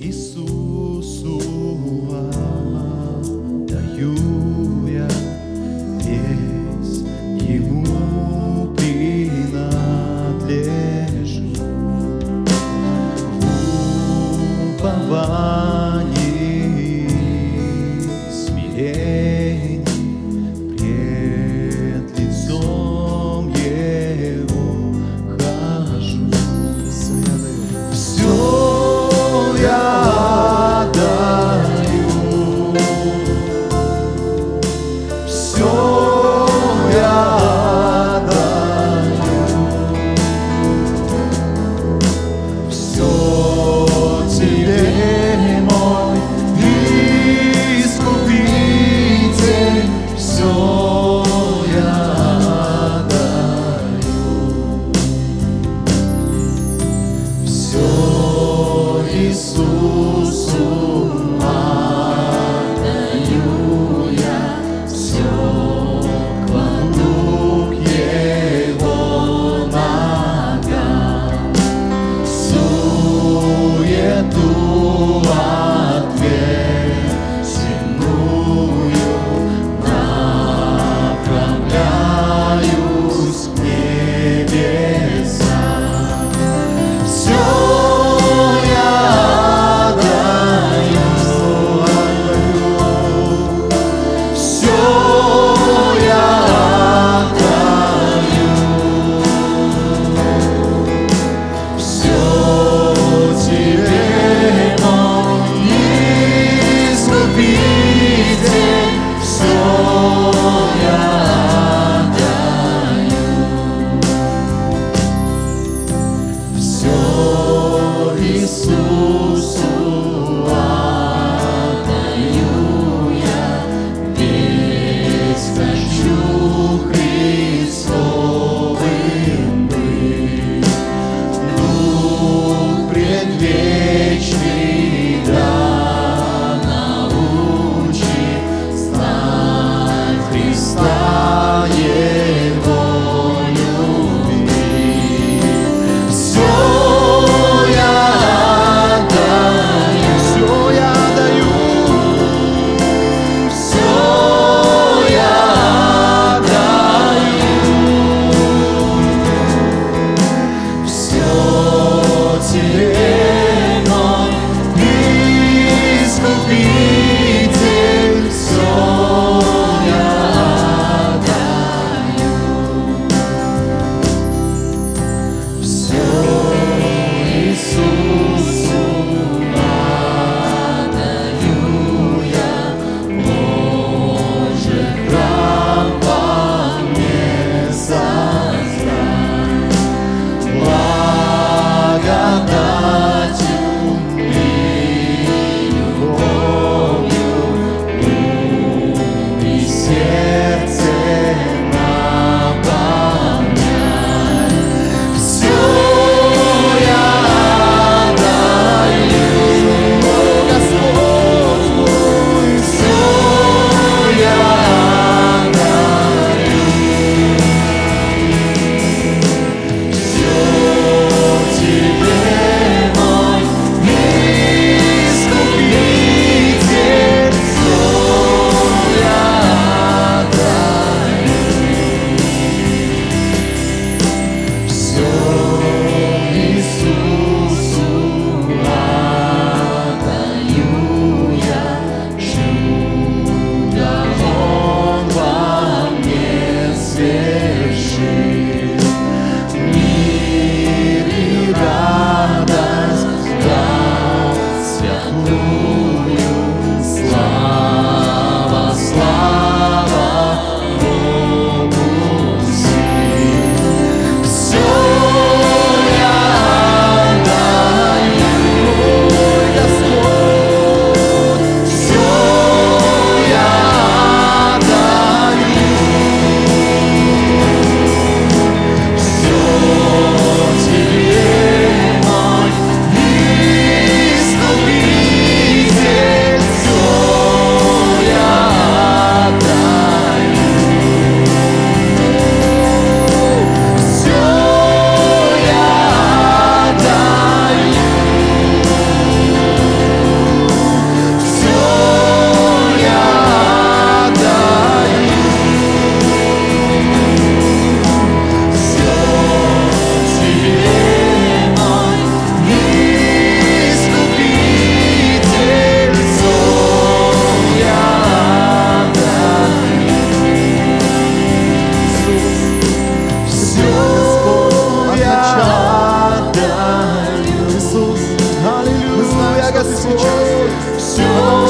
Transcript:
Иисусу отдаю я So.